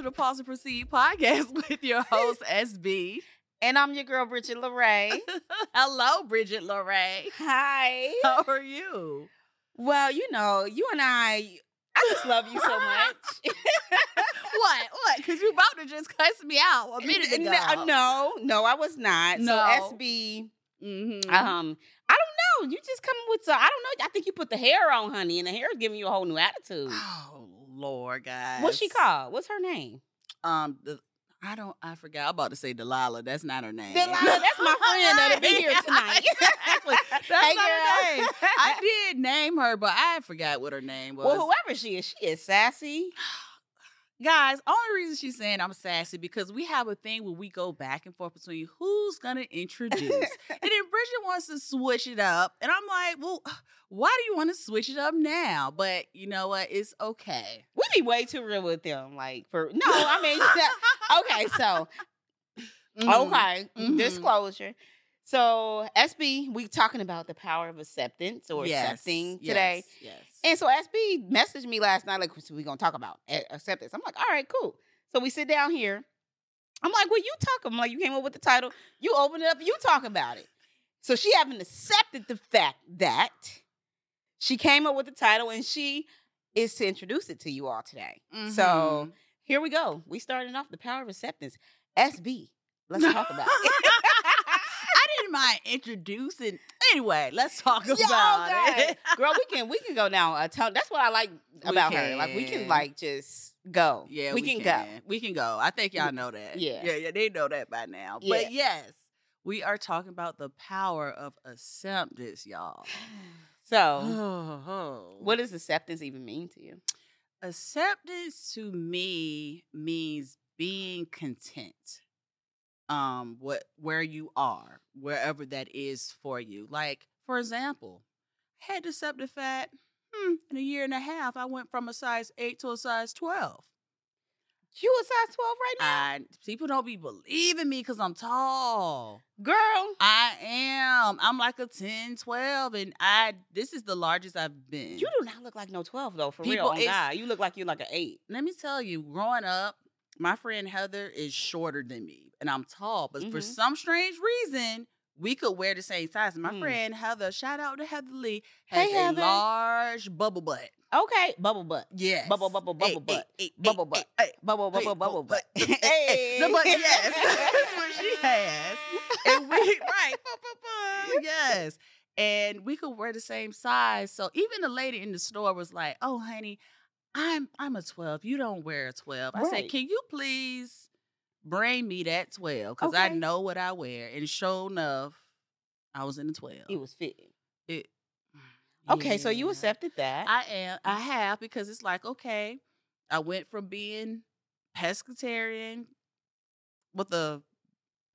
to the Pause and Proceed podcast with your host, SB. And I'm your girl, Bridget LeRae. Hello, Bridget LeRae. Hi. How are you? Well, you know, you and I, I just love you so much. what? What? Because you about to just cuss me out a minute ago. No, no, no, I was not. No. So SB, Mhm. um, I don't know. You just come with some, I don't know. I think you put the hair on, honey, and the hair is giving you a whole new attitude. Oh Lord, guys. What's she called? What's her name? Um, the, I don't. I forgot. I'm about to say Delilah. That's not her name. Delilah, that's my friend that'll be here tonight. exactly. That's Hey, not her name. I did name her, but I forgot what her name was. Well, whoever she is, she is sassy. Guys, only reason she's saying I'm sassy because we have a thing where we go back and forth between who's gonna introduce. and then Bridget wants to switch it up. And I'm like, well, why do you want to switch it up now? But you know what? It's okay. We be way too real with them. Like for no, I mean okay, so Mhm. okay, Mhm. disclosure. So SB, we talking about the power of acceptance or Yes, accepting today. Yes. And so SB messaged me last night, like, so we gonna talk about acceptance. I'm like, all right, cool. So we sit down here. I'm like, well, you talk. I'm like, you came up with the title. You open it up. You talk about it. So she haven't accepted the fact that she came up with the title and she is to introduce it to you all today. So Mhm. here we go. We starting off the power of acceptance. SB. Let's talk about it. Didn't mind introducing. Anyway, let's talk about okay. it. Girl, we can we can go down a ton. That's what I like about her. Like we can can. like just go. Yeah, we, can, go. We can go. I think y'all know that. Yeah. yeah, yeah. They know that by now. Yeah. But yes, we are talking about the power of acceptance, y'all. So, oh. what does acceptance even mean to you? acceptance to me means being content. Um, what where you are, wherever that is for you. Like, for example, I had the fact, hmm, in a year and a half, I went from a size eight to a size twelve. You a size twelve right now, I people don't be believing me because I'm tall. girl? I am. I'm like a 10, 12, and I this is the largest I've been. You do not look like no twelve though. For real, People, on it's- God, you look like you're like an eight. Let me tell you, growing up, my friend Heather is shorter than me, and I'm tall. But for Mhm. some strange reason, we could wear the same size. My Mm. friend Heather, shout out to Heather Lee, has Hey, a Heather. large bubble butt. Okay, bubble butt, Yes, Bubble, bubble, bubble Hey, butt. hey, Bubble butt. bubble, bubble, bubble butt. hey, the butt, yes, that's what she has. And we right, yes. And we could wear the same size. So even the lady in the store was like, "Oh, honey, I'm I'm a 12. You don't wear a 12." I said, "Can you please bring me that 12 cuz I know what I wear." And sure enough, I was in the 12. It was fitting. It- Okay, so you accepted that. I am. I have because it's like okay, I went from being pescatarian with the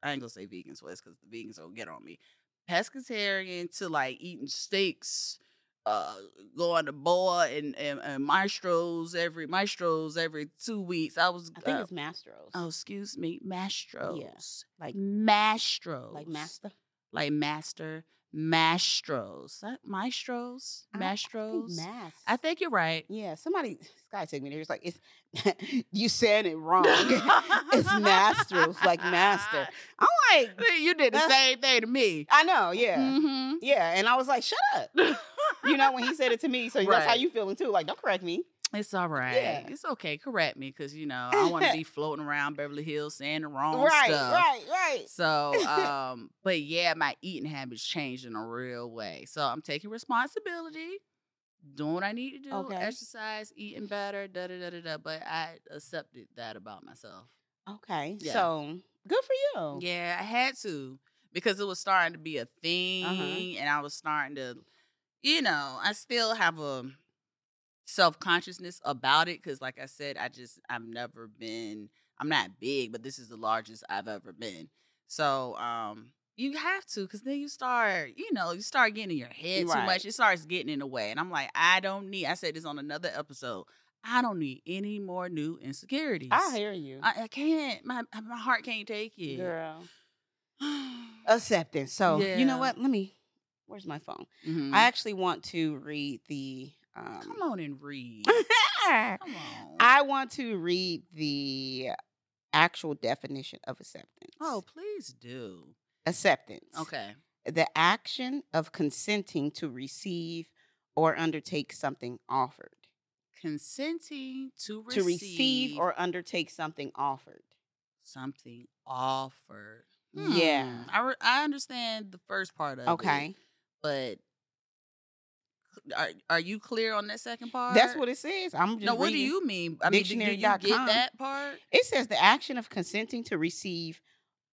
I ain't gonna say vegan Swiss because the vegans will get on me. Pescatarian to like eating steaks, uh, going to boa and, and and maestros every maestros every two weeks. I was I think uh, it's Mastros. oh excuse me maestros Yes. like maestros like master. like master maestros Uh, maestros I- I think maestros. Mas. I think you're right. Yeah, somebody Sky took me there. It's like it's you saying it wrong. it's masters, like master. I'm like, You did the same thing to me. I know, yeah, Mm-hmm. yeah. And I was like, shut up. You know when he said it to me, so that's how you feeling too. Like, don't correct me. It's all right. Yeah. It's okay. Correct me, because you know I don't want to be floating around Beverly Hills saying the wrong right, stuff. right, right. So, um, but yeah, my eating habits changed in a real way. So I'm taking responsibility, doing what I need to do, Okay. exercise, eating better, da da da da da. But I accepted that about myself. Okay, Yeah. so good for you. Yeah, I had to because it was starting to be a thing, Uh-huh. and I was starting to, you know, I still have a self consciousness about it because, like I said, I just I've never been. I'm not big, but this is the largest I've ever been. So, um, you have to because then you start, you know, you start getting in your head too much. It starts getting in the way, and I'm like, I don't need. I said this on another episode. I don't need any more new insecurities. I hear you, I, I can't. My my heart can't take it. girl. Acceptance. So you know what? Let me. Where's my phone? Mhm. I actually want to read the. Um, Come on and read. Come on. I want to read the actual definition of acceptance. oh, please do. acceptance. Okay. The action of consenting to receive or undertake something offered. Consenting to receive, To receive or undertake something offered. something offered. Yeah. Hmm, I, re- I understand the first part of it. Okay. But are, are you clear on that second part? That's what it says. I'm just No, what do you mean? I mean, do- do you get that part? It says the action of consenting to receive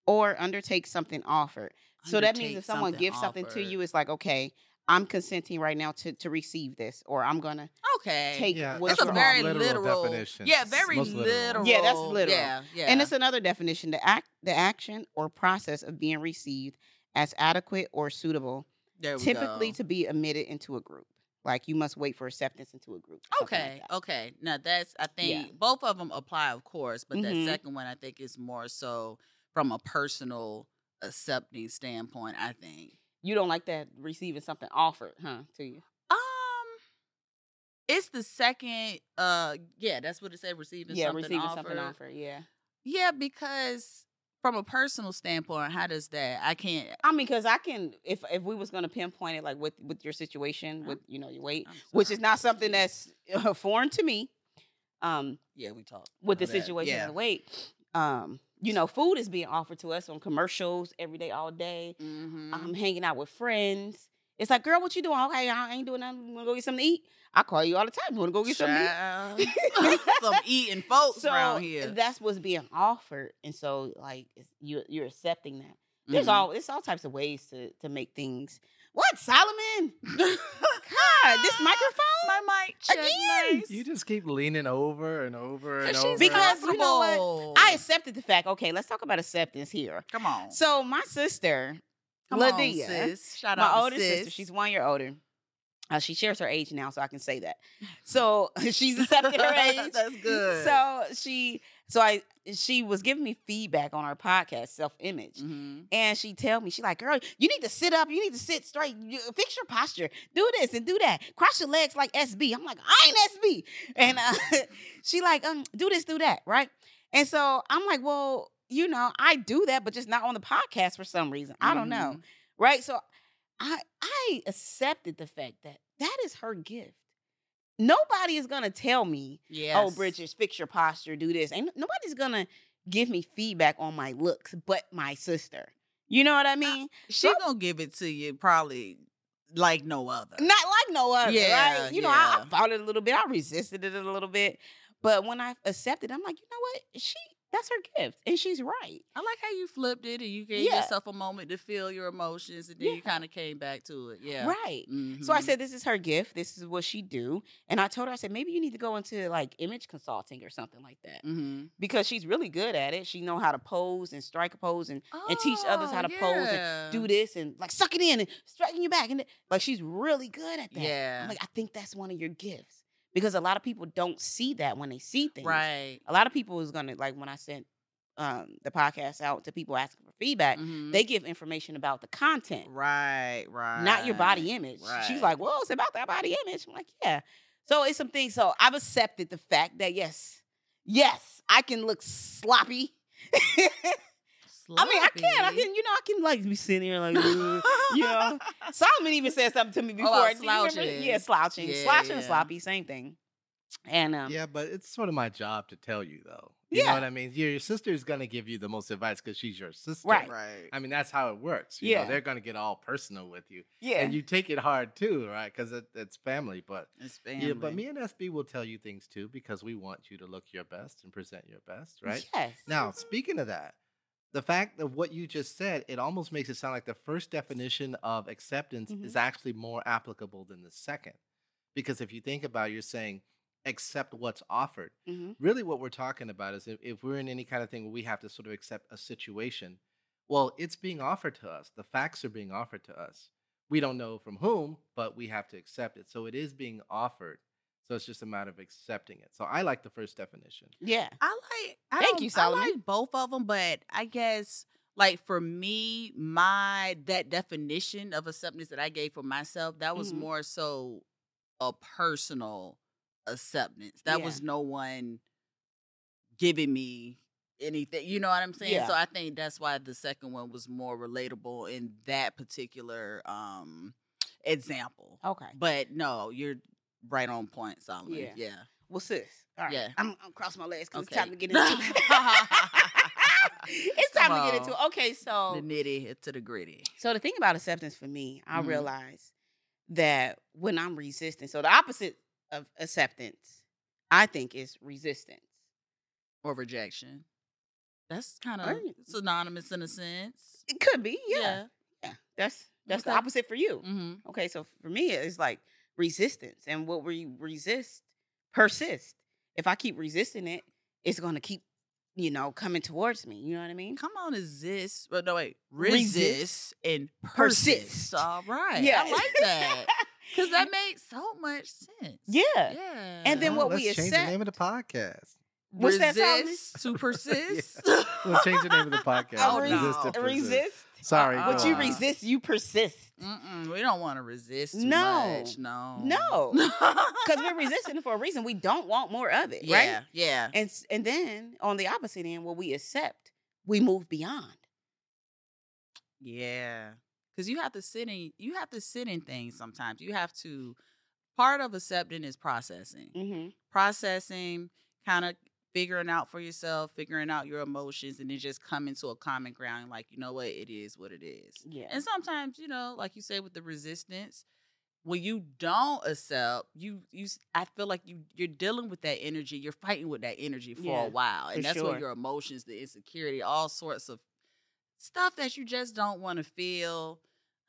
or undertake something offered. So that means if someone something gives something to you, it's like, okay, I'm consenting right now to to receive this, or I'm gonna Okay. take Yeah, what it's that's a the you're most very literal literal. definition. Yeah, very Most literal. literal. Yeah, that's literal. Yeah, yeah. And it's another definition: the act, the action or process of being received as adequate or suitable, there we typically go. to be admitted into a group. Like you must wait for acceptance into a group. something like Okay, okay. Now that's I think Yeah. both of them apply, of course, but Mhm. that second one I think is more so from a personal accepting standpoint. I think. You don't like that receiving something offered, huh? To you? Um, it's the second. Uh, yeah, that's what it said. Receiving yeah, something receiving offered. something offered. Yeah. Yeah, because from a personal standpoint, how does that? I can't. I mean, because I can, if if we was gonna pinpoint it, like with with your situation, I'm- with you know your weight, which is not something that's uh, foreign to me. Um, Yeah, we talked with the that. situation Yeah. of the weight, um, you know, food is being offered to us on commercials every day, all day. Mhm. I'm hanging out with friends. It's like, girl, what you doing? Okay, I ain't doing nothing. You wanna go get something to eat? I call you all the time. You wanna go get something to eat? Some eating folks so around here. that's what's being offered, and so like you you're accepting that. There's Mhm. all there's all types of ways to to make things. What Solomon? God, this microphone. my mic Again. nice. You just keep leaning over and over and she's over. Because you know what? I accepted the fact. Okay, let's talk about acceptance here. come on. So my sister, Come on, sis. Shout my out older sister, she's one year older. Uh, she shares her age now, so I can say that. So she's accepted her age. That's good. So she, so I, she was giving me feedback on our podcast, self image. Mhm. And she tell me, she like, girl, you need to sit up. You need to sit straight. You, fix your posture. Do this and do that. Cross your legs like SB. I'm like, I ain't SB. And uh, she like, um, do this, do that, right? And so I'm like, well, you know, I do that, but just not on the podcast for some reason. I don't know, Mhm. right? So I I accepted the fact that that is her gift. Nobody is gonna tell me Yes. oh, Bridges, fix your posture, do this. And nobody's gonna give me feedback on my looks but my sister. You know what I mean? She gonna give it to you probably like no other. Not like no other, Yeah, right? You know, I, I fought it a little bit, I resisted it a little bit. But when I accepted, I'm like, you know what? She that's her gift. And she's right. I like how you flipped it and you gave Yeah. yourself a moment to feel your emotions and then you kind of came back to it. Yeah. Right. So I Mhm. said, this is her gift. This is what she do. And I told her, I said, maybe you need to go into like image consulting or something like that. Mhm. Because she's really good at it. She know how to pose and strike a pose and and teach others how to Oh, pose and do this and like suck it in and striking you back and like she's really good at that. Yeah. I'm like I think that's one of your gifts because a lot of people don't see that when they see things. Right. A lot of people is gonna like when I sent um the podcast out to people asking for feedback, Mhm. they give information about the content, Right, right. not your body image. She's like, well, it's about that body image. I'm like, yeah. So it's some things. So I've accepted the fact that yes, yes, I can look sloppy. I mean, I can. I Sloppy. can. You know, I can like be sitting here like, "Ugh," you know. Solomon even said something to me before. about Do you slouching. Yeah, slouching, Yeah, slouching, and yeah. sloppy, same thing. And um, Yeah, but it's sort of my job to tell you, though. You Yeah. know what I mean? Your, your sister's gonna give you the most advice because she's your sister. Right. Right. I mean, that's how it works. You Yeah. know, they're gonna get all personal with you, yeah, and you take it hard too, right? Because it, it's family. But It's family. yeah, but me and SB will tell you things too because we want you to look your best and present your best, right? Yes. Now, speaking of that, the fact of what you just said, it almost makes it sound like the first definition of acceptance Mhm. is actually more applicable than the second. Because if you think about it, you're saying accept what's offered. Mhm. Really, what we're talking about is if, if we're in any kind of thing where we have to sort of accept a situation, well, it's being offered to us. The facts are being offered to us. We don't know from whom, but we have to accept it. So it is being offered. So it's just a matter of accepting it. So I like the first definition. Yeah. I like. I Thank you, Solomon. I like both of them, but I guess like for me, my that definition of acceptance that I gave for myself, that was Mhm. more so a personal acceptance. That Yeah. was no one giving me anything. You know what I'm saying? Yeah. So I think that's why the second one was more relatable in that particular um example. Okay. But no, you're right on point, Solomon. Yeah. Yeah. Well, sis. All right. Yeah. I'm, I'm crossing my legs because Okay. it's time to get into It's time Come to get into Okay, so The nitty to the gritty. so the thing about acceptance for me, I Mhm. realize that when I'm resisting, so the opposite of acceptance, I think is resistance. Or rejection. That's kind of Right. synonymous in a sense. It could be, yeah. Yeah. That's that's the opposite for you. hmm Okay, so for me, it's like resistance, and what we resist persist. If I keep resisting it, it's going to keep, you know, coming towards me. You know what I mean? Come on, exist. Well, no, wait. Resist. Resist, and Persist. persist. All right. Yeah. I like that. Because that makes so much sense. yeah. Yeah. And then Oh, what let's we change the name of the podcast. What's that, Solomon? Resist to persist. We'll change the name of the podcast. Oh, Uh, no. Resist to persist. resist. Sorry, Uh-uh. What you resist, you persist. Mm-mm, we don't want to resist too No. much. No. No. Because we're resisting for a reason. We don't want more of it, yeah, right? Yeah. And and then on the opposite end, what we accept, we move beyond. Yeah. Cause you have to sit in you have to sit in things sometimes. You have to part of accepting is processing. Mm-hmm. Processing, kind of figuring out for yourself, figuring out your emotions, and then just coming to a common ground, like, you know what, it is what it is. Yeah. And sometimes, you know, like you say with the resistance, when you don't accept, you you I feel like you you're dealing with that energy, you're fighting with that energy for Yeah, a while. And that's sure. when your emotions, the insecurity, all sorts of stuff that you just don't want to feel.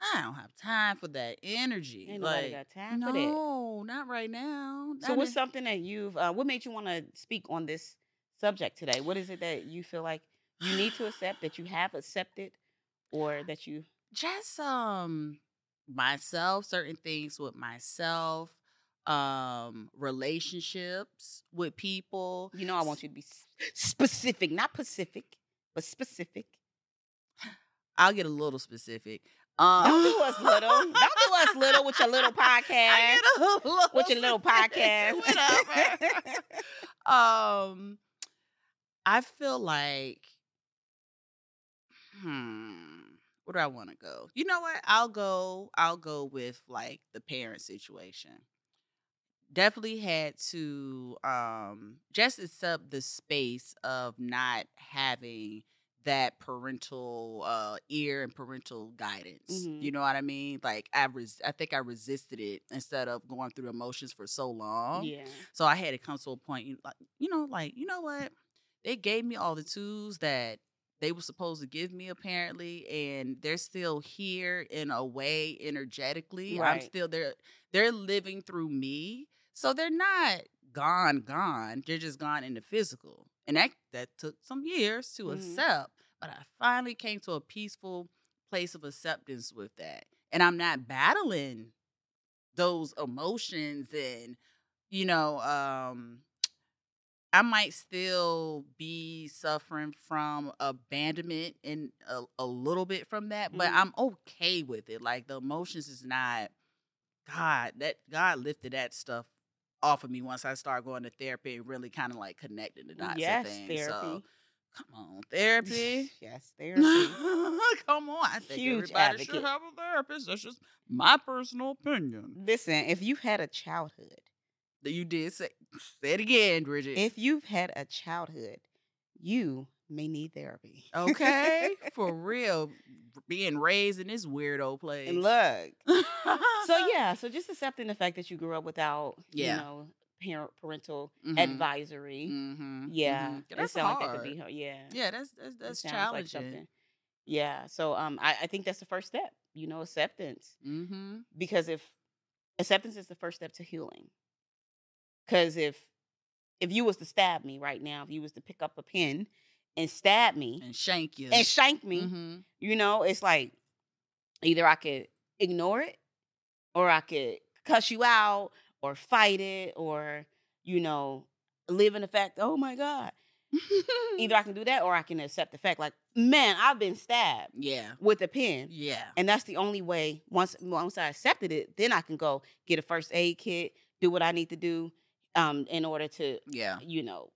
I don't have time for that energy. Ain't nobody like, got time for that. no, not right now. So what's in- something that you've uh, what made you want to speak on this subject today? What is it that you feel like you need to accept that you have accepted or that you just um myself certain things with myself um relationships with people you know I want you to be specific, not Pacific, but specific. i'll get a little specific um Don't do us little. Don't do us little with your little podcast. I get a little With your little podcast. whatever. um i feel like hmm where do i want to go you know what i'll go i'll go with like the parent situation definitely had to um just accept the space of not having that parental uh ear and parental guidance Mhm. you know what i mean like i res- i think i resisted it instead of going through emotions for so long yeah. so I had to come to a point, you like, you know, like, you know what? They gave me all the tools that they were supposed to give me, apparently, and they're still here in a way energetically. I'm Right. still there. They're living through me, so they're not gone, gone. They're just gone in the physical, and that that took some years to Mhm. accept. But I finally came to a peaceful place of acceptance with that, and I'm not battling those emotions and you know, um, I might still be suffering from abandonment and a, a little bit from that, but Mhm. I'm okay with it. Like the emotions is not God that God lifted that stuff off of me once I started going to therapy and really kind of like connecting the dots. Yes, of things. therapy. So, come on, therapy. yes, therapy. come on, I think Huge everybody should have a therapist. That's just my personal opinion. Listen, if you've had a childhood, that you did say say it again, Bridget. if you've had a childhood, you may need therapy. okay, for real, being raised in this weird old place. And look. So yeah, so just accepting the fact that you grew up without, Yeah. you know, parent parental Mhm. advisory. Mhm, Yeah, mhm. it that's hard. like that could be. Yeah, yeah, that's that's that's like challenging. something. Yeah, so um, I, I think that's the first step. You know, acceptance. mm-hmm. because if acceptance is the first step to healing because if if you was to stab me right now if you was to pick up a pen and stab me And shank you. and shank me Mhm. you know it's like either i could ignore it or i could cuss you out or fight it or you know live in the fact oh my god either i can do that or i can accept the fact like man i've been stabbed yeah, with a pen yeah, and that's the only way once once I accepted it, then I can go get a first aid kit, do what I need to do, um, in order to, Yeah. you know,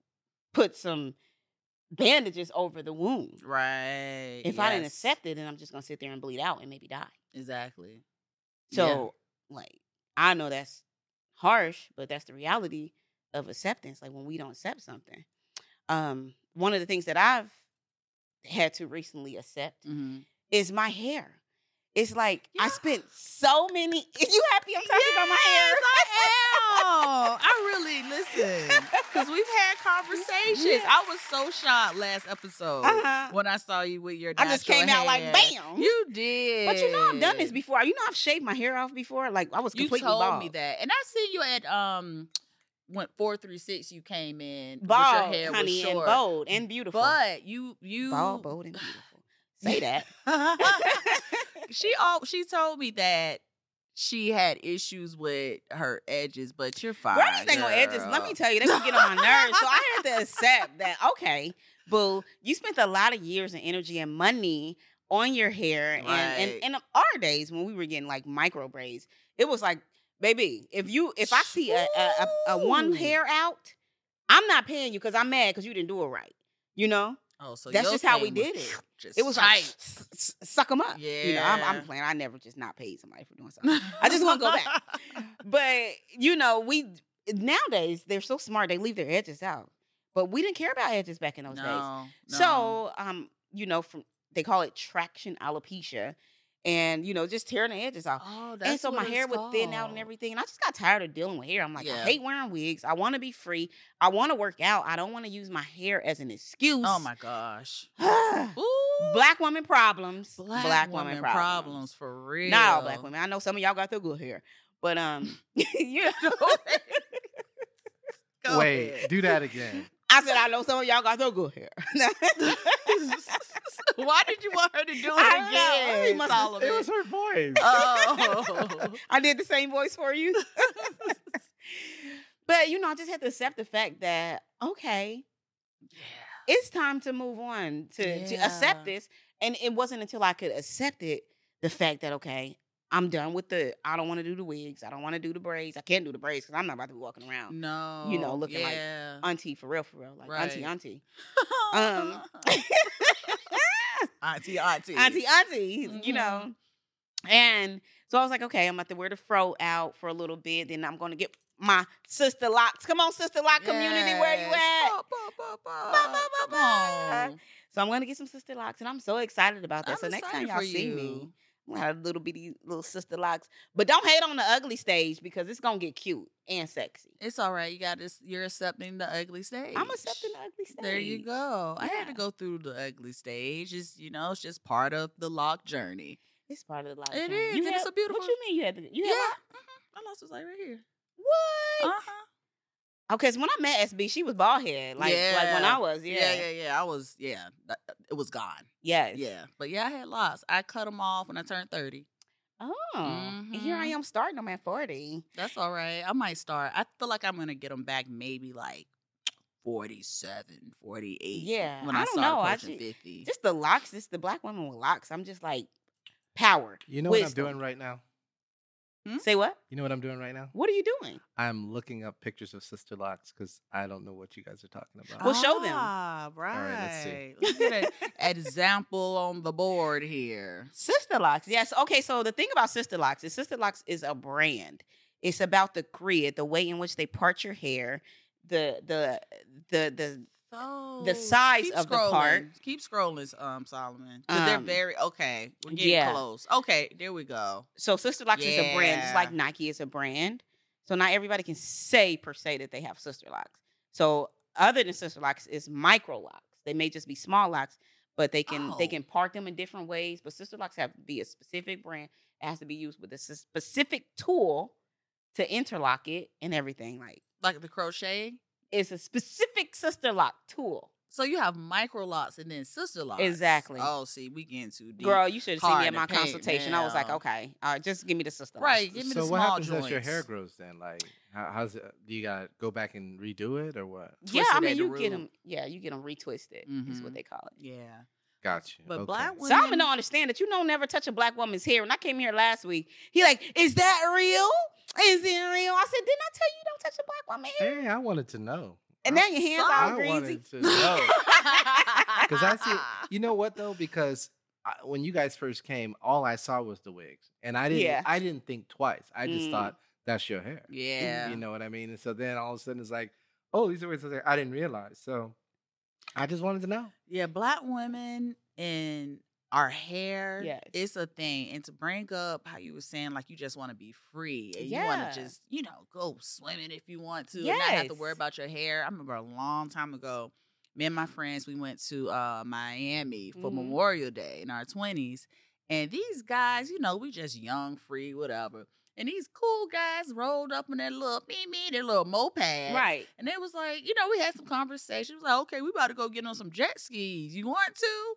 put some bandages over the wound. Right. If I didn't accept it, then I'm just gonna sit there and bleed out and maybe die. Exactly. So, like, I know that's harsh, but that's the reality of acceptance. Like when we don't accept something. Um, one of the things that I've had to recently accept hmm is my hair. It's like I spent so many. You happy I'm talking about my hair? I am. I really listen because we've had conversations. Yeah. I was so shocked last episode Uh-huh. when I saw you with your. I just came out like bam. You did, But you know I've done this before. You know I've shaved my hair off before. Like I was You completely told bald. me that, and I see you at um, went four three six. You came in, with Bald, your hair honey, and bold and beautiful. but you you bald, bold, and beautiful. Say that. she all she told me that she had issues with her edges, but you're fine. Girl, these ain't gonna edges. Let me tell you, they can get on my nerves. So I had to accept that. Okay, boo, you spent a lot of years and energy and money on your hair, and and Right. in our days when we were getting like micro braids, it was like, baby, if you if I see a a, a, a one hair out, I'm not paying you because I'm mad because you didn't do it right. You know, Oh, so That's just how we did it. It was like tight. s- suck them up. Yeah, you know, I'm, I'm playing. I never just not paid somebody for doing something. I just wanna go back. But you know, we nowadays they're so smart. They leave their edges out. But we didn't care about edges back in those days. no, no. So, um, you know, from they call it traction alopecia, and you know, just tearing the edges off. oh, that's and so my hair it's would thin out and everything. And I just got tired of dealing with hair. I'm like, I hate wearing wigs. I want to be free. I want to work out. I don't want to use my hair as an excuse. Oh my gosh. black woman problems. black, woman woman problems. problems for real. Not all black women. I know some of y'all got the good hair, but um, you know, Go Wait, ahead. do that again. I said I know some of y'all got the good hair. Why did you want her to do it I don't know. again? It must- Solomon? It was her voice. oh. I did the same voice for you. but you know, I just had to accept the fact that okay, it's time to move on to to accept this. And it wasn't until I could accept it the fact that okay, I'm done with the. I don't want to do the wigs. I don't want to do the braids. I can't do the braids because I'm not about to be walking around No. You know, looking like auntie for real, for real, like auntie, Right. auntie, um, auntie, auntie. auntie, auntie. You Mhm. know. And so I was like, okay, I'm about to wear the fro out for a little bit. Then I'm going to get my sister locks. Come on, sister lock community, where you at? Ba, ba, ba. So I'm going to get some sister locks, and I'm so excited about that. I'm so next time y'all see me, you. I'm gonna little bitty little sister locks. But don't hate on the ugly stage because it's gonna get cute and sexy. It's all right. You got this. You're accepting the ugly stage. I'm accepting the ugly stage. There you go. I had to go through the ugly stage. It's you know, it's just part of the lock journey. It's part of the lock. It journey. is, You and it's had- a beautiful- What you mean you had to? You yeah. had mhm. My loss was like right here. what? Uh huh. Okay, so when I met SB, she was bald head, like like when I was. Yeah, Yeah, yeah, yeah. I was, yeah. That- It was gone. Yes. Yeah, but yeah, I had lots. I cut them off when I turned thirty. Oh, and here I Mhm. am starting them at forty. That's all right. I might start. I feel like I'm gonna get them back maybe like 47, 48. Yeah, when I I, don't start know. I approaching ju- 50. Just the locks, just the black women with locks. I'm just like power. You know what I'm doing right now? Say what? You know what I'm doing right now? What are you doing? I'm looking up pictures of sister locks because I don't know what you guys are talking about. Well, show them. Ah, right. right, let's see. Let's get an example on the board here. Sister Locks. Yes. Okay. So the thing about Sister Locks is Sister Locks is a brand. It's about the grid, the way in which they part your hair, the the the the So The size keep of the part. scrolling. Keep scrolling, um, Solomon. Because they're Um, very okay. We're getting yeah. close. Okay, there we go. so Sister Locks is a brand, just like Nike is a brand. So not everybody can say per se that they have Sister Locks. So other than Sister Locks is micro locks. They may just be small locks, but they can they Oh. can part them in different ways. But Sister Locks have to be a specific brand. It has to be used with a specific tool to interlock it and everything. Like Like the crocheting. It's a specific Sister Lock tool. So you have micro locks and then sister locks. Exactly. Oh, see, we getting too deep. Girl, you should have seen me at my paint consultation. I was like, okay, all right, just give me the Sister Locks. Right. Give me so the what small happens joints. as your hair grows then? Like, how, how's it? Do you gotta go back and redo it or what? Yeah, Twisted I at mean, the you get them. Yeah, you get them retwisted. Is what Mhm. they call it. Yeah. Got you. But okay. black women- Solomon don't understand that you don't never touch a black woman's hair. When I came here last week, he like, is that real? Is it real? I said, didn't I tell you you don't touch a black woman's hair? Hey, I wanted to know. And now your hands I all greasy. wanted to know. Because I see, you know what though? Because I, when you guys first came, all I saw was the wigs, and I didn't, Yeah. I didn't think twice. I just Mm. thought that's your hair. Yeah. you know what I mean. And so then all of a sudden it's like, oh, these are wigs. I didn't realize. So I just wanted to know. Yeah, black women and our hair, Yes. it's a thing. And to bring up how you were saying, like you just want to be free and you want to just, you know, go swimming if you want to, and not have to worry about your hair. I remember a long time ago, me and my friends, we went to uh, Miami for Mhm. Memorial Day in our twenties, and these guys, you know, we just young, free, whatever. And these cool guys rolled up in their little me me, their little moped, Right. and it was like, you know, we had some conversation. It was like, okay, we about to go get on some jet skis. You want to?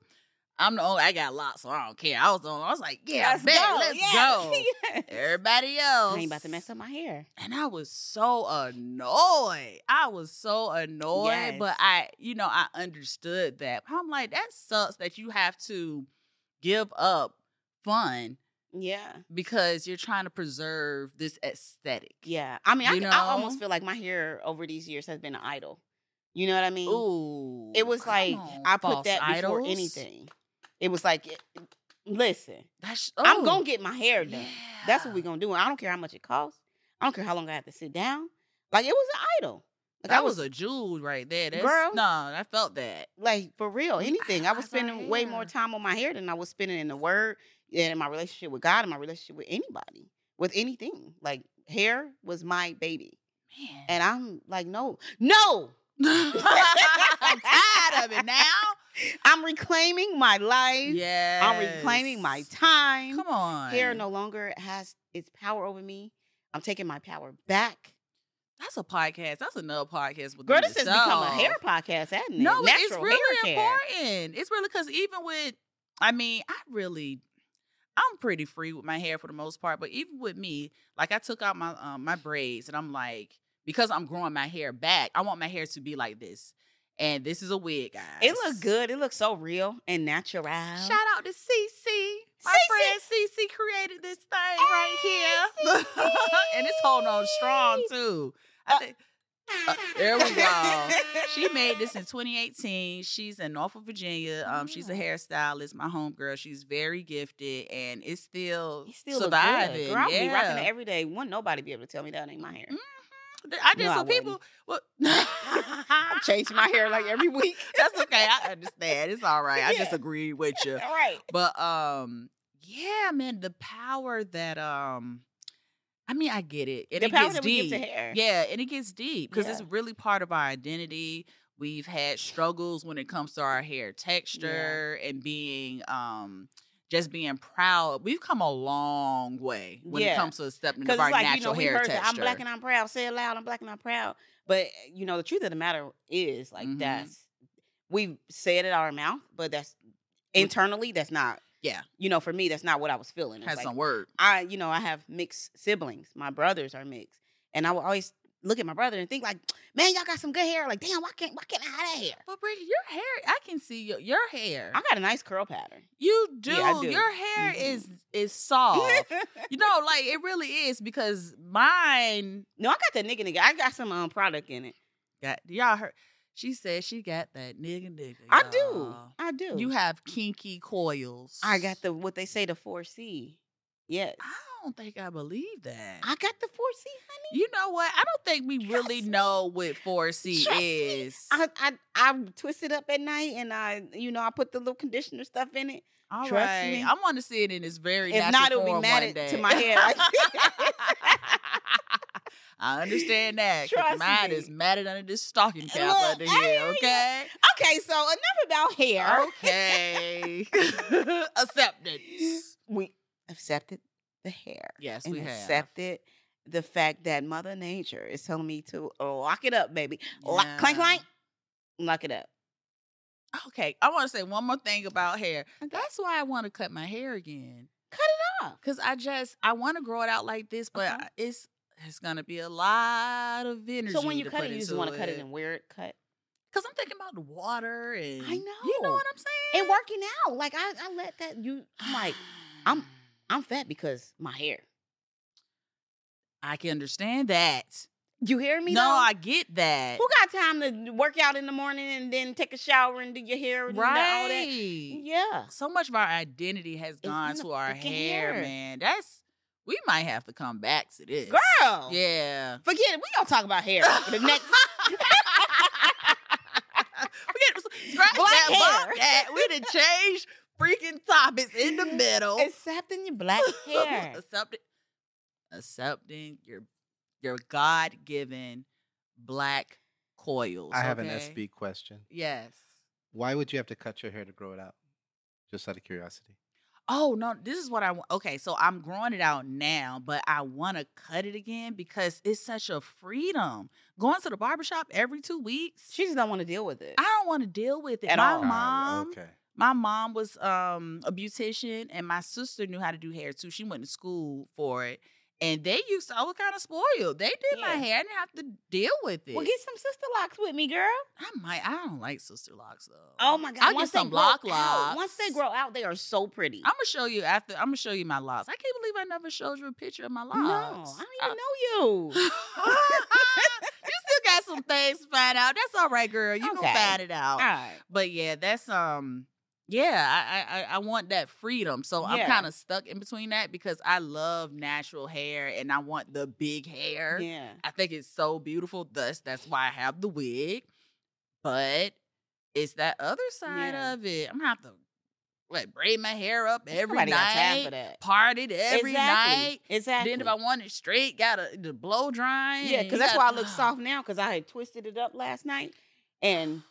I'm the only. I got lots, so I don't care. I was the only. I was like, yeah, let's bet, go. let's Yes. go. Yes. Everybody else, I ain't about to mess up my hair. And I was so annoyed. I was so annoyed, but I, you know, I understood that. I'm like, that sucks that you have to give up fun Yeah. because you're trying to preserve this aesthetic. Yeah. I mean, I, can- I almost feel like my hair over these years has been an idol. You know what I mean? Ooh, it was like on, I put that before anything. It was like, it- listen, That's, I'm oh, gonna get my hair done. That's what we yeah. gonna do. I don't care how much it costs. I don't care how long I have to sit down. Like it was an idol. Like That I was, was a jewel right there. That's, Girl. no, I felt that. like for real. Anything. I was eyes our spending way more time on my hair than I was spending in the word and in my relationship with God and my relationship with anybody. With anything. Like hair was my baby. Man, And I'm like, no, no. I'm tired of it now. I'm reclaiming my life. Yeah, I'm reclaiming my time. Come on, Hair no longer has its power over me. I'm taking my power back. That's a podcast. That's another podcast. With Girl, this has become a hair podcast, hasn't it? No, it- it's really hair care. important. It's really because even with, I mean, I really, I'm pretty free with my hair for the most part. But even with me, like I took out my um, my braids, and I'm like, because I'm growing my hair back, I want my hair to be like this. And this is a wig, guys. It looks good. It looks so real and natural. Shout out to CC. My friend CC created this thing right here. and it's holding on strong too. I Uh, think uh, there we go. She made this in 2018. She's in Norfolk, Virginia. Um, she's a Oh. hairstylist, my homegirl. She's very gifted and it's still, still surviving. Girl, I would be rocking it every day. Wouldn't nobody be able to tell me that ain't my hair. I did No, I some people. Well, I'm changing my hair like every week. That's okay. I understand. It's all right. I Yeah. just agree with you. All right. But um, yeah, man, the power that um, I mean, I get it, and the it gets deep. give to hair. Yeah, and it gets deep because it's really part of our identity. We've had struggles when it comes to our hair texture and being um just being proud. We've come a long way when it comes to accepting of our like, you natural know, hair texture. that I'm black and I'm proud. Say it loud, I'm black and I'm proud. But, you know, the truth of the matter is, like, Mhm. that's, we say it in our mouth, but that's internally, that's not, Yeah. you know, for me, that's not what I was feeling. It's has like, some word. I, you know, I have mixed siblings. My brothers are mixed. And I will always look at my brother and think, like, man, y'all got some good hair. Like, damn, why can't, why can't I have that hair? But Bridget, your hair, I can see your, your hair. I got a nice curl pattern. you do. Yeah, do. Your hair Mhm. is is soft. you know, like it really is because mine no, I got that nigga nigga. I got some um, product in it. got y'all heard. She said she got that nigga nigga. I do. I do. You have kinky coils. I got the what they say the four C. Yes. I don't think I believe that. I got the four C, honey. you know what? I don't think we really me. know what 4C Trust me. is. I, I I twist it up at night and I you know I put the little conditioner stuff in it. All trust right. me. I want to see it in its very If natural not, it'll be form one at- to my hair I understand that. Trust mine me. is matted under this stocking cap Look, under here, okay? Okay, so enough about hair. Okay. Acceptance. We accepted the hair. Yes, and we have. accepted the fact that Mother Nature is telling me to lock it up, baby. Lock, clank, Yeah. clank, lock it up. Okay, I want to say one more thing about hair. Okay. That's why I want to cut my hair again. Cut it off. Cause I just I want to grow it out like this, but Okay. It's it's gonna be a lot of energy. So when you cut it, you just want to cut it and wear it cut. Cause I'm thinking about the water and I know You know. what I'm saying? And working out. Like I, I let that you I'm like, I'm I'm fat because my hair. I can understand that. You hear me? no, though? I get that. Who got time to work out in the morning and then take a shower and do your hair and do all that? right. Yeah. So much of our identity has in gone to our hair, hair. man. That's we might have to come back to this. Girl. Yeah. Forget it. We gonna talk about hair for the next Forget scratch Black that, hair. that. We done changed freaking topics in the middle. accepting your black hair. accepting, accepting your your God given black coils. I have an? SB question. Yes. Why would you have to cut your hair to grow it out? Just out of curiosity. Oh no, this is what I want. Okay, so I'm growing it out now, but I want to cut it again because it's such a freedom. Going to the barbershop every two weeks. She just don't want to deal with it. I don't want to deal with it. At my all. Mom, okay. my mom was um a beautician, and my sister knew how to do hair too. She went to school for it, and they used to. I was kind of spoiled. They did my hair. I didn't have to deal with it. well, get some sister locks with me, girl. I might. I don't like sister locks though. Oh my god! I'll once get some block out- locks. Once they grow out, they are so pretty. I'm gonna show you after. I'm gonna show you my locks. I can't believe I never showed you a picture of my locks. no, I don't even know you. you still got some things to find out. That's all right, girl. You Okay. gonna find it out. All right. But yeah, that's um. Yeah, I, I I- I want that freedom. So I'm kind of stuck in between that because I love natural hair and I want the big hair. Yeah. I think it's so beautiful. Thus, that's why I have the wig. But it's that other side Yeah. of it. I'm gonna have to what braid my hair up every Nobody night, for that. part it every exactly. night. Exactly. Then if I want it straight, gotta the blow drying. yeah, because that's why I look soft now because I had twisted it up last night, and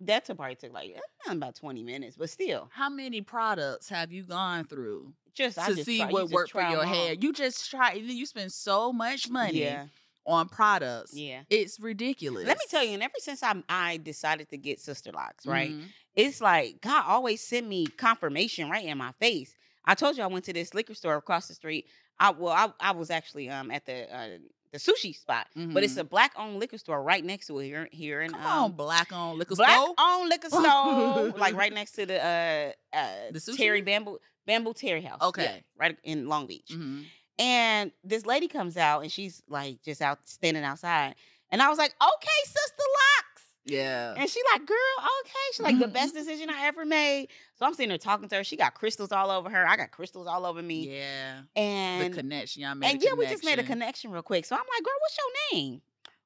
that took probably took like eh, about twenty minutes, but still, How many products have you gone through just I to just see try, what worked for your hair? You just try. You spend so much money Yeah, on products. yeah. It's ridiculous. Let me tell you, and ever since I I decided to get sister locks, right? Mhm. it's like God always sent me confirmation right in my face. I told you I went to this liquor store across the street. I well, I, I was actually um at the uh, the sushi spot, but it's Mhm. a black owned liquor store right next to it here here in Come um, on, black owned liquor black store. Black owned liquor store, like right next to the uh uh The sushi? Teri Bamboo Bamboo Teri House. Yeah, Okay. right in Long Beach. Mhm. And this lady comes out and she's like just out standing outside, and I was like, okay, sister locks. Yeah. And she like, girl, okay. She's like, the best decision I ever made. So I'm sitting there talking to her. She got crystals all over her. I got crystals all over me. Yeah. And the connection. Y'all made and a yeah, we just made a connection. connection real quick. So I'm like, girl, what's your name?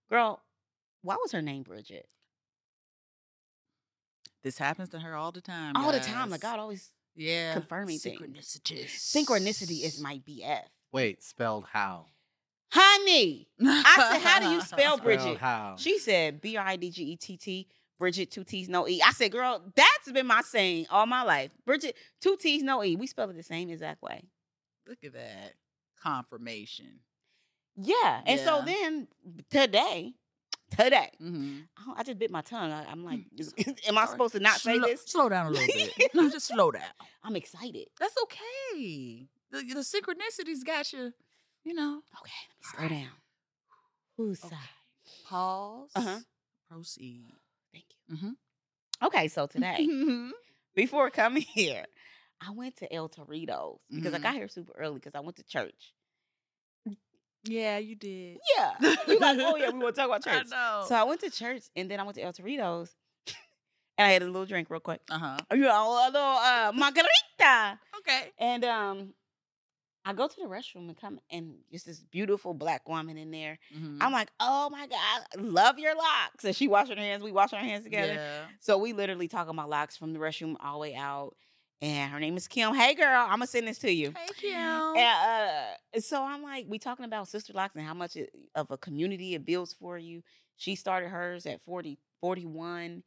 Girl, why was her name Bridget? This happens to her all the time. all the time. guys. Like God always yeah. confirming things. Synchronicity. synchronicity is my BF. Wait, spelled how? Honey. I said, how do you spell Bridget? how? She said B R I D G E T T. Bridget, two T's, no E. I said, girl, that's been my saying all my life. Bridget, two T's, no E. We spell it the same exact way. Look at that confirmation. Yeah. And so then today, today, Mm-hmm. I, I just bit my tongue. I, am like, is- am I supposed to not say slow, this? Slow down a little bit. no, just slow down. I'm excited. That's okay. The, the synchronicities got you. You know. Okay, let me slow down. Who's Okay. side? Pause. Uh-huh. Proceed. Thank you. Mhm. Okay, so today, Mhm. before coming here, I went to El Torito's because I Mhm. got here super early because I went to church. yeah, you did. Yeah. You like, oh yeah, we want to talk about I church. know. So I went to church and then I went to El Torito's and I had a little drink real quick. uh huh. You know, a little uh, margarita. Okay. And um, I go to the restroom and come and it's this beautiful black woman in there. Mhm. I'm like, oh my God, love your locks. And she washing her hands, we washing our hands together. Yeah. So we literally talking about locks from the restroom all the way out. And her name is Kim. Hey girl, I'm gonna send this to you. Hey, Kim. And uh, so I'm like, we talking about sister locks and how much it, of a community it builds for you. She started hers at 40, 41.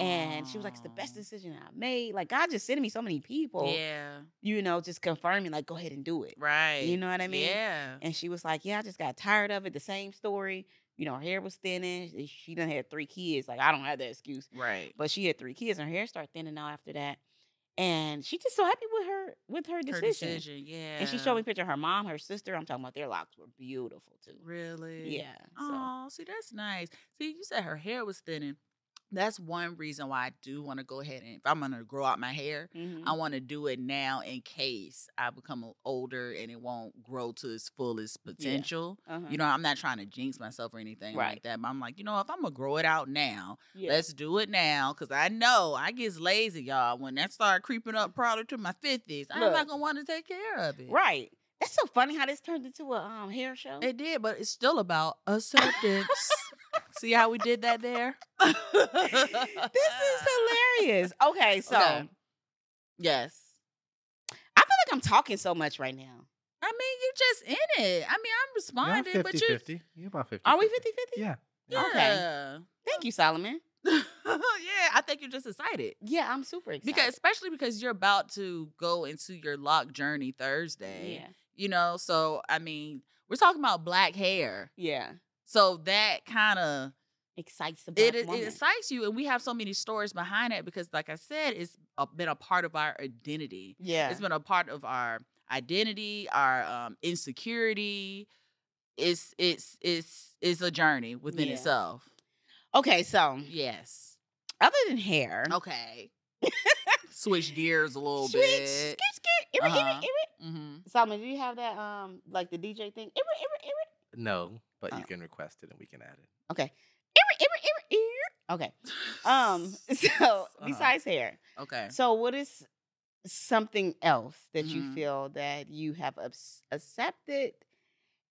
And she was like, it's the best decision I made. Like God just sending me so many people, Yeah. you know, just confirming, like, go ahead and do it. Right. You know what I mean? Yeah. And she was like, Yeah, I just got tired of it. The same story. You know, her hair was thinning. She done had three kids. Like, I don't have that excuse. Right. But she had three kids and her hair started thinning out after that. And she just so happy with her with her Her decision. decision. Yeah. And she showed me a picture of her mom, her sister. I'm talking about their locks were beautiful too. Really. Yeah. So Oh, see, that's nice. See, you said her hair was thinning. That's one reason why I do want to go ahead and if I'm gonna grow out my hair, Mhm. I want to do it now in case I become older and it won't grow to its fullest potential. Uh-huh. You know, I'm not trying to jinx myself or anything Right. like that. But I'm like, you know, if I'm gonna grow it out now, Yeah. let's do it now. Cause I know I gets lazy, y'all. When that start creeping up probably to my fifties, I'm Look. not gonna want to take care of it. right. That's so funny how this turned into a um hair show. It did, but it's still about acceptance. See how we did that there? this is hilarious. Okay, so Okay. Yes. I feel like I'm talking so much right now. I mean, you're just in it. I mean, I'm You're responding, 50 but you're 50. You're about 50. Are we 50 50? Yeah. yeah. Okay. Thank you, Solomon. yeah, I think you're just excited. Yeah, I'm super excited. Because especially because you're about to go into your lock journey Thursday. yeah, You know, so I mean, we're talking about black hair. yeah, So that kind of excites the it, it, woman. it excites you and we have so many stories behind it because like I said, it's a, been a part of our identity. yeah, It's been a part of our identity, our um, insecurity. It's it's it's it's a journey within Yeah. itself. okay. So Yes. other than hair, Okay. Switch gears a little Switch, bit. skirt, skirt, irrit, Uh-huh. irrit, irrit. hmm Solomon, do you have that um like the DJ thing? Irrit, irrit, irrit. No, but Oh. you can request it and we can add it. Okay. Okay. Um. So Uh-huh. besides hair, Okay. so what is something else that you Mhm. feel that you have abs- accepted,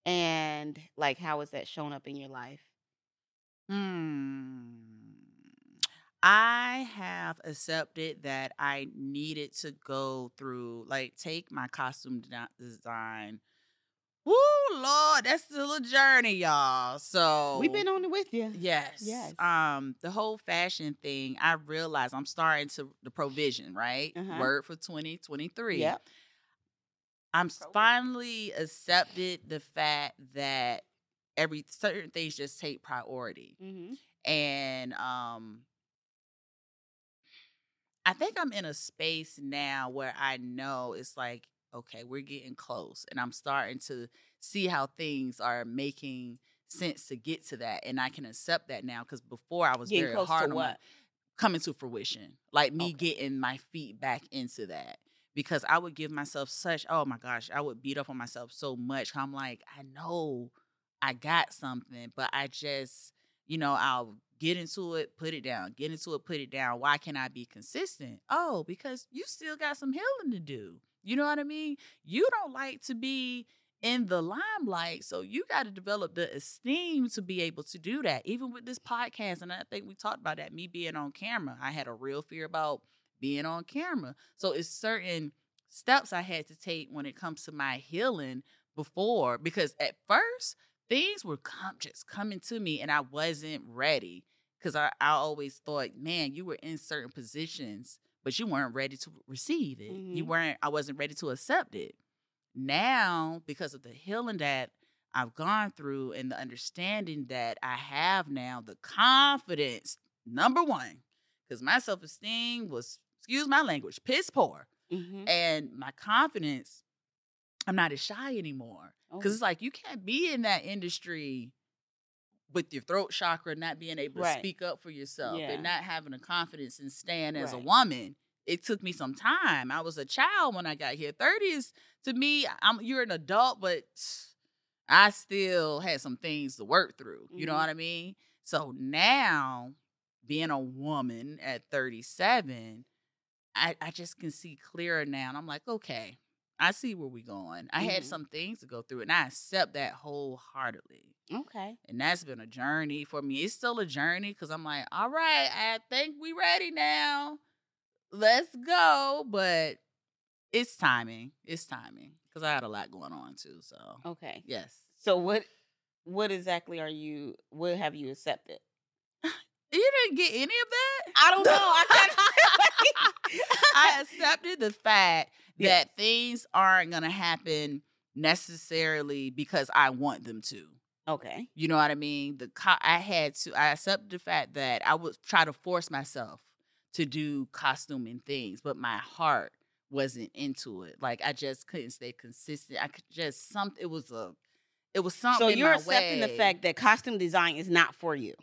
and like how has that shown up in your life? Hmm. I have accepted that I needed to go through, like, take my costume de- design. Woo, Lord, that's still a journey, y'all. So We've been on it with you. Yes. Yes. Um, the whole fashion thing, I realize I'm starting to the provision, right? Uh-huh. Word for 2023. Yep. I'm Provision. finally accepted the fact that every certain things just take priority. Mm-hmm. And um I think I'm in a space now where I know it's like, okay, we're getting close. And I'm starting to see how things are making sense to get to that. And I can accept that now. Cause before I was Getting very hard on what? coming to fruition. Like me Okay. getting my feet back into that. Because I would give myself such, oh my gosh, I would beat up on myself so much. I'm like, I know I got something, but I just, you know, I'll get into it, put it down, get into it, put it down. Why can't I be consistent? Oh, because you still got some healing to do. You know what I mean? You don't like to be in the limelight. So you got to develop the esteem to be able to do that. Even with this podcast, and I think we talked about that, me being on camera. I had a real fear about being on camera. So it's certain steps I had to take when it comes to my healing before because at first things were come, just coming to me and I wasn't ready because I, I always thought, man, you were in certain positions, but you weren't ready to receive it. You Mhm. weren't, I wasn't ready to accept it. Now, because of the healing that I've gone through and the understanding that I have now, the confidence, number one, because my self esteem was, excuse my language, piss poor. Mm-hmm. And my confidence, I'm not as shy anymore. Oh. Because it's like you can't be in that industry with your throat chakra not being able Right. to speak up for yourself Yeah. and not having a confidence and stand as a woman. It took me some time. I was a child when I got here. 30 is to me, I'm you're an adult, but I still had some things to work through. You know Mhm. what I mean? So now, being a woman at 37, I, I just can see clearer now. And I'm like, okay, I see where we're going. I had Mhm. some things to go through, and I accept that wholeheartedly. Okay. And that's been a journey for me. It's still a journey because I'm like, all right, I think we're ready now. Let's go. But it's timing. It's timing because I had a lot going on too. So Okay. yes, So what what exactly are you what have you accepted? you didn't get any of that. I don't know. I I accepted the fact Yeah. that things aren't gonna happen necessarily because I want them to. Okay. You know what I mean? The co- I had to. I accepted the fact that I would try to force myself to do costume and things, but my heart wasn't into it. Like I just couldn't stay consistent. I could just some. It was a. It was something. So you're accepting the fact that costume design is not for you.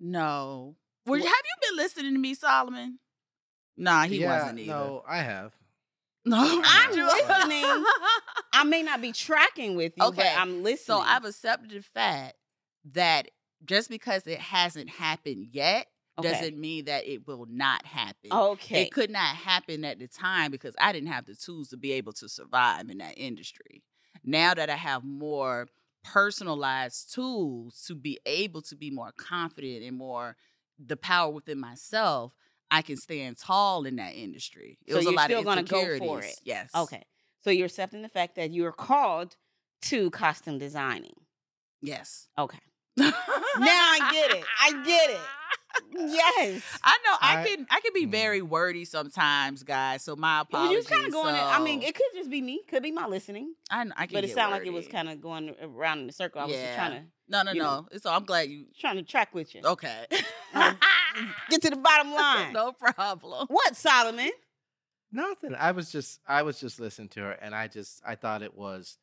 No, Were, have you been listening to me, Solomon? Nah, he Yeah, wasn't either. No, I have. No, I'm Andrew. listening. I may not be tracking with you, Okay, but I'm listening. So I've accepted the fact that just because it hasn't happened yet Okay. doesn't mean that it will not happen. okay. It could not happen at the time because I didn't have the tools to be able to survive in that industry. Now that I have more personalized tools to be able to be more confident and more the power within myself, I can stand tall in that industry. It So was a lot still of gonna go for it? Yes. Okay. So you're accepting the fact that you're called to costume designing. Yes. Okay. now I get it. I get it. Yes. I know I, I- can I can be Mm. very wordy sometimes, guys. So my Well, apologies. you was kind of going. in- I mean, it could just be me. Could be my listening. I, I can But it get sounded like it was kind of going around in a circle. I was just trying to no, no, no. know. So I'm glad you. trying to track with you. Okay. Um, Get to the bottom line. no problem. What Solomon? Nothing. I was just I was just listening to her and I just I thought it was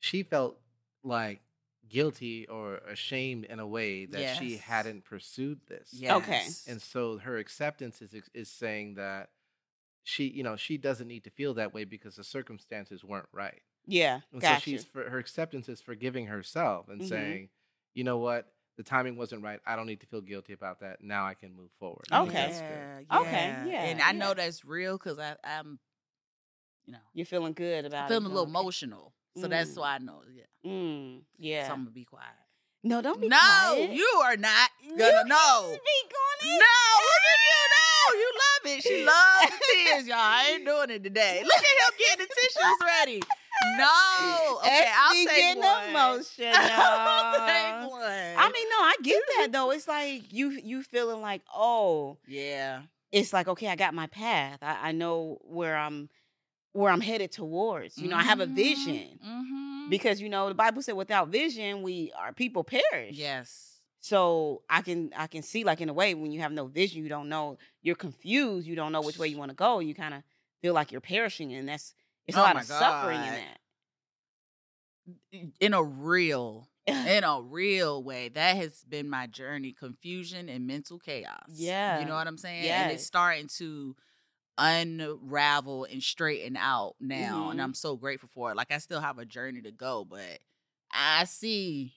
she felt like guilty or ashamed in a way that she hadn't pursued this. Yes. Okay. And so her acceptance is is saying that she, you know, she doesn't need to feel that way because the circumstances weren't right. Yeah, And gotcha. so she's for her acceptance is forgiving herself and Mhm. saying, you know what, the timing wasn't right. I don't need to feel guilty about that. Now I can move forward. Okay. I think that's good. Yeah, Okay, yeah, And I yeah. know that's real because I'm, you know, You're feeling good about feeling it. a little Okay. emotional. So that's Mm. why I know. Yeah. Mm, yeah. So I'm gonna be quiet. no, don't be no, quiet. you are not You gonna know. Speak on No, it. look at you. No, you love it. She loves tears, y'all. I ain't doing it today. Look at him getting the tissues ready. No. Okay, I'll me take getting one. emotional. I'll take one. I mean, no, I get that though. It's like you you feeling like, oh, yeah. it's like okay, I got my path. I, I know where I'm where I'm headed towards. You know, I have a vision Mm-hmm. because you know the Bible said, without vision, we our people perish. Yes. So I can I can see like in a way when you have no vision, you don't know, you're confused, you don't know which way you want to go. You kind of feel like you're perishing, and that's it's a Oh lot my of suffering in that. In a real, in a real way, that has been my journey: confusion and mental chaos. Yeah. You know what I'm saying? And it's starting to unravel and straighten out now, and Mhm. I'm so grateful for it. Like I still have a journey to go, but I see.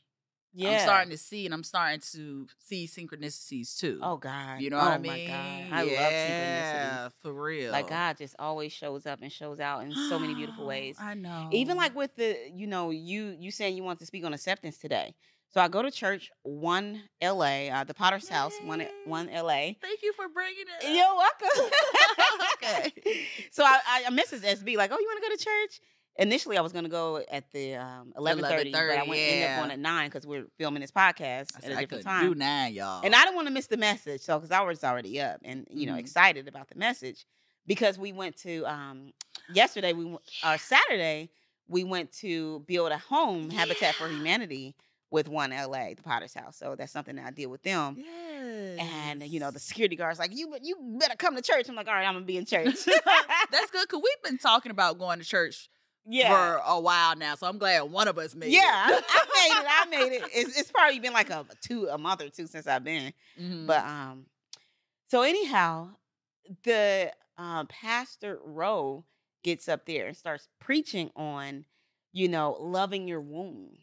Yeah. I'm starting to see, and I'm starting to see synchronicities too. Oh God. You know oh what I my mean? God. I yeah, love synchronicities. for real. Like God just always shows up and shows out in so many beautiful ways. I know. Even like with the, you know, you you saying you want to speak on acceptance today. So I go to church one LA, uh, the Potter's House one one LA. Thank you for bringing it. up. You're welcome. Okay. So I, I messaged SB like, oh, you want to go to church? Initially, I was going to go at the um, eleven thirty, but I 11:30, went ended up yeah. going at nine because we're filming this podcast I, at a I different time. do nine, y'all. And I didn't want to miss the message, so because I was already up and you know Mhm. excited about the message because we went to um yesterday we or Saturday we went to build a home Habitat for Humanity with one LA the Potter's House. So that's something that I did with them. yes. And you know the security guard's like you you better come to church. I'm like all right I'm gonna be in church. that's good because we've been talking about going to church yeah. for a while now, so I'm glad one of us made yeah, it. Yeah, I made it. I made it. It's, it's probably been like a two, a month or two since I've been. Mhm. But um, so anyhow, the um, pastor Rowe gets up there and starts preaching on, you know, loving your wounds.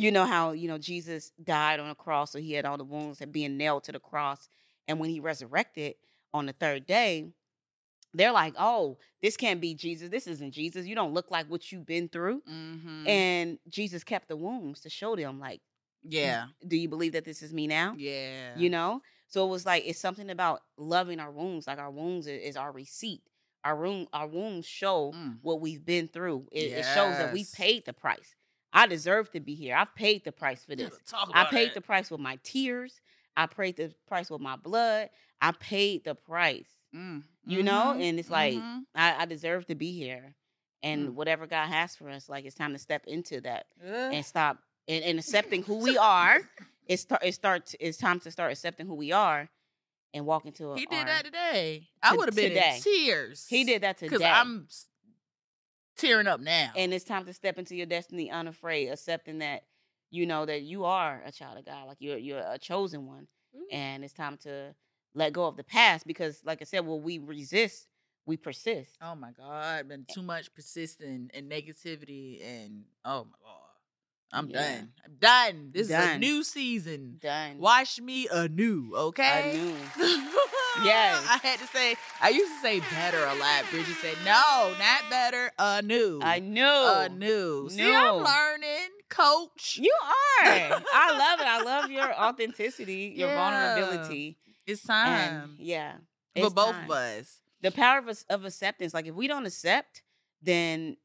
You know how you know Jesus died on a cross, so he had all the wounds and being nailed to the cross, and when he resurrected on the third day, they're like, "Oh, this can't be Jesus. This isn't Jesus. You don't look like what you've been through." Mhm. And Jesus kept the wounds to show them, like, yeah, do you believe that this is me now? yeah, you know so it was like it's something about loving our wounds like our wounds is our receipt our wound our wounds show Mm. what we've been through it, it shows that we paid the price i deserve to be here i've paid the price for this i paid it. the price with my tears i paid the price with my blood i paid the price Mm. you know Mhm. and it's like Mhm. I, I deserve to be here and Mm. whatever god has for us like it's time to step into that and stop and, and accepting who we are. It's start. It starts. It's time to start accepting who we are, and walk into. He our- did that today. I would have been today. in tears. He did that because today. I'm s- tearing up now. and it's time to step into your destiny unafraid, accepting that you know that you are a child of God, like you're you're a chosen one, mm. and it's time to let go of the past because, like I said, when we resist, we persist. Oh my God, been eh too much persisting and negativity and oh my God. I'm Yeah. done. I'm done. This is a new season. Done. Watch me anew, okay? I knew. yes. I had to say, I used to say better a lot. Bridget said, no, not better, anew. I knew. Anew. See, I'm learning, coach. You are. I love it. I love your authenticity, your Yeah. vulnerability. It's And time. yeah. For both time. of us. The power of, of acceptance. Like if we don't accept, then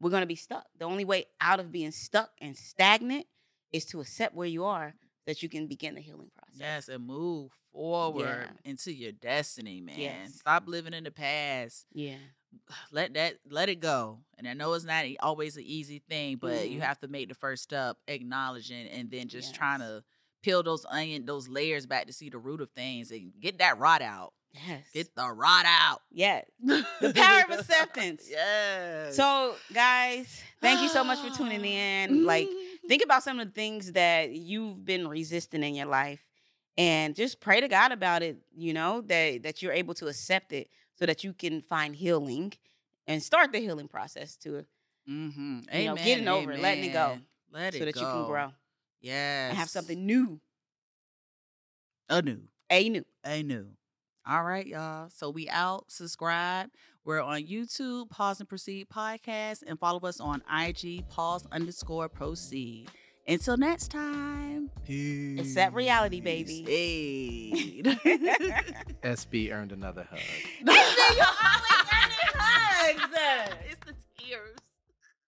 we're gonna be stuck. The only way out of being stuck and stagnant is to accept where you are, that you can begin the healing process. Yes, and move forward Yeah. into your destiny, man. Yes. Stop living in the past. Yeah. Let that let it go. And I know it's not always an easy thing, but you Mhm. have to make the first step, acknowledging, and then just trying to peel those onion, those layers back to see the root of things and get that rot out. Yes. Get the rot out. yeah. The power of acceptance. Yes. So, guys, thank you so much for tuning in. Like, think about some of the things that you've been resisting in your life and just pray to God about it, you know, that that you're able to accept it so that you can find healing and start the healing process to mm-hmm. you know, getting over it, letting it go, Let it so that go. you can grow Yes. and have something new, A new. a new. A knew. All right, y'all. So we out. Subscribe. We're on YouTube, Pause and Proceed podcast, and follow us on IG, pause underscore proceed. Until next time. Peace. It's that reality, baby. Hey. SB earned another hug. you always earning hugs. It's the tears.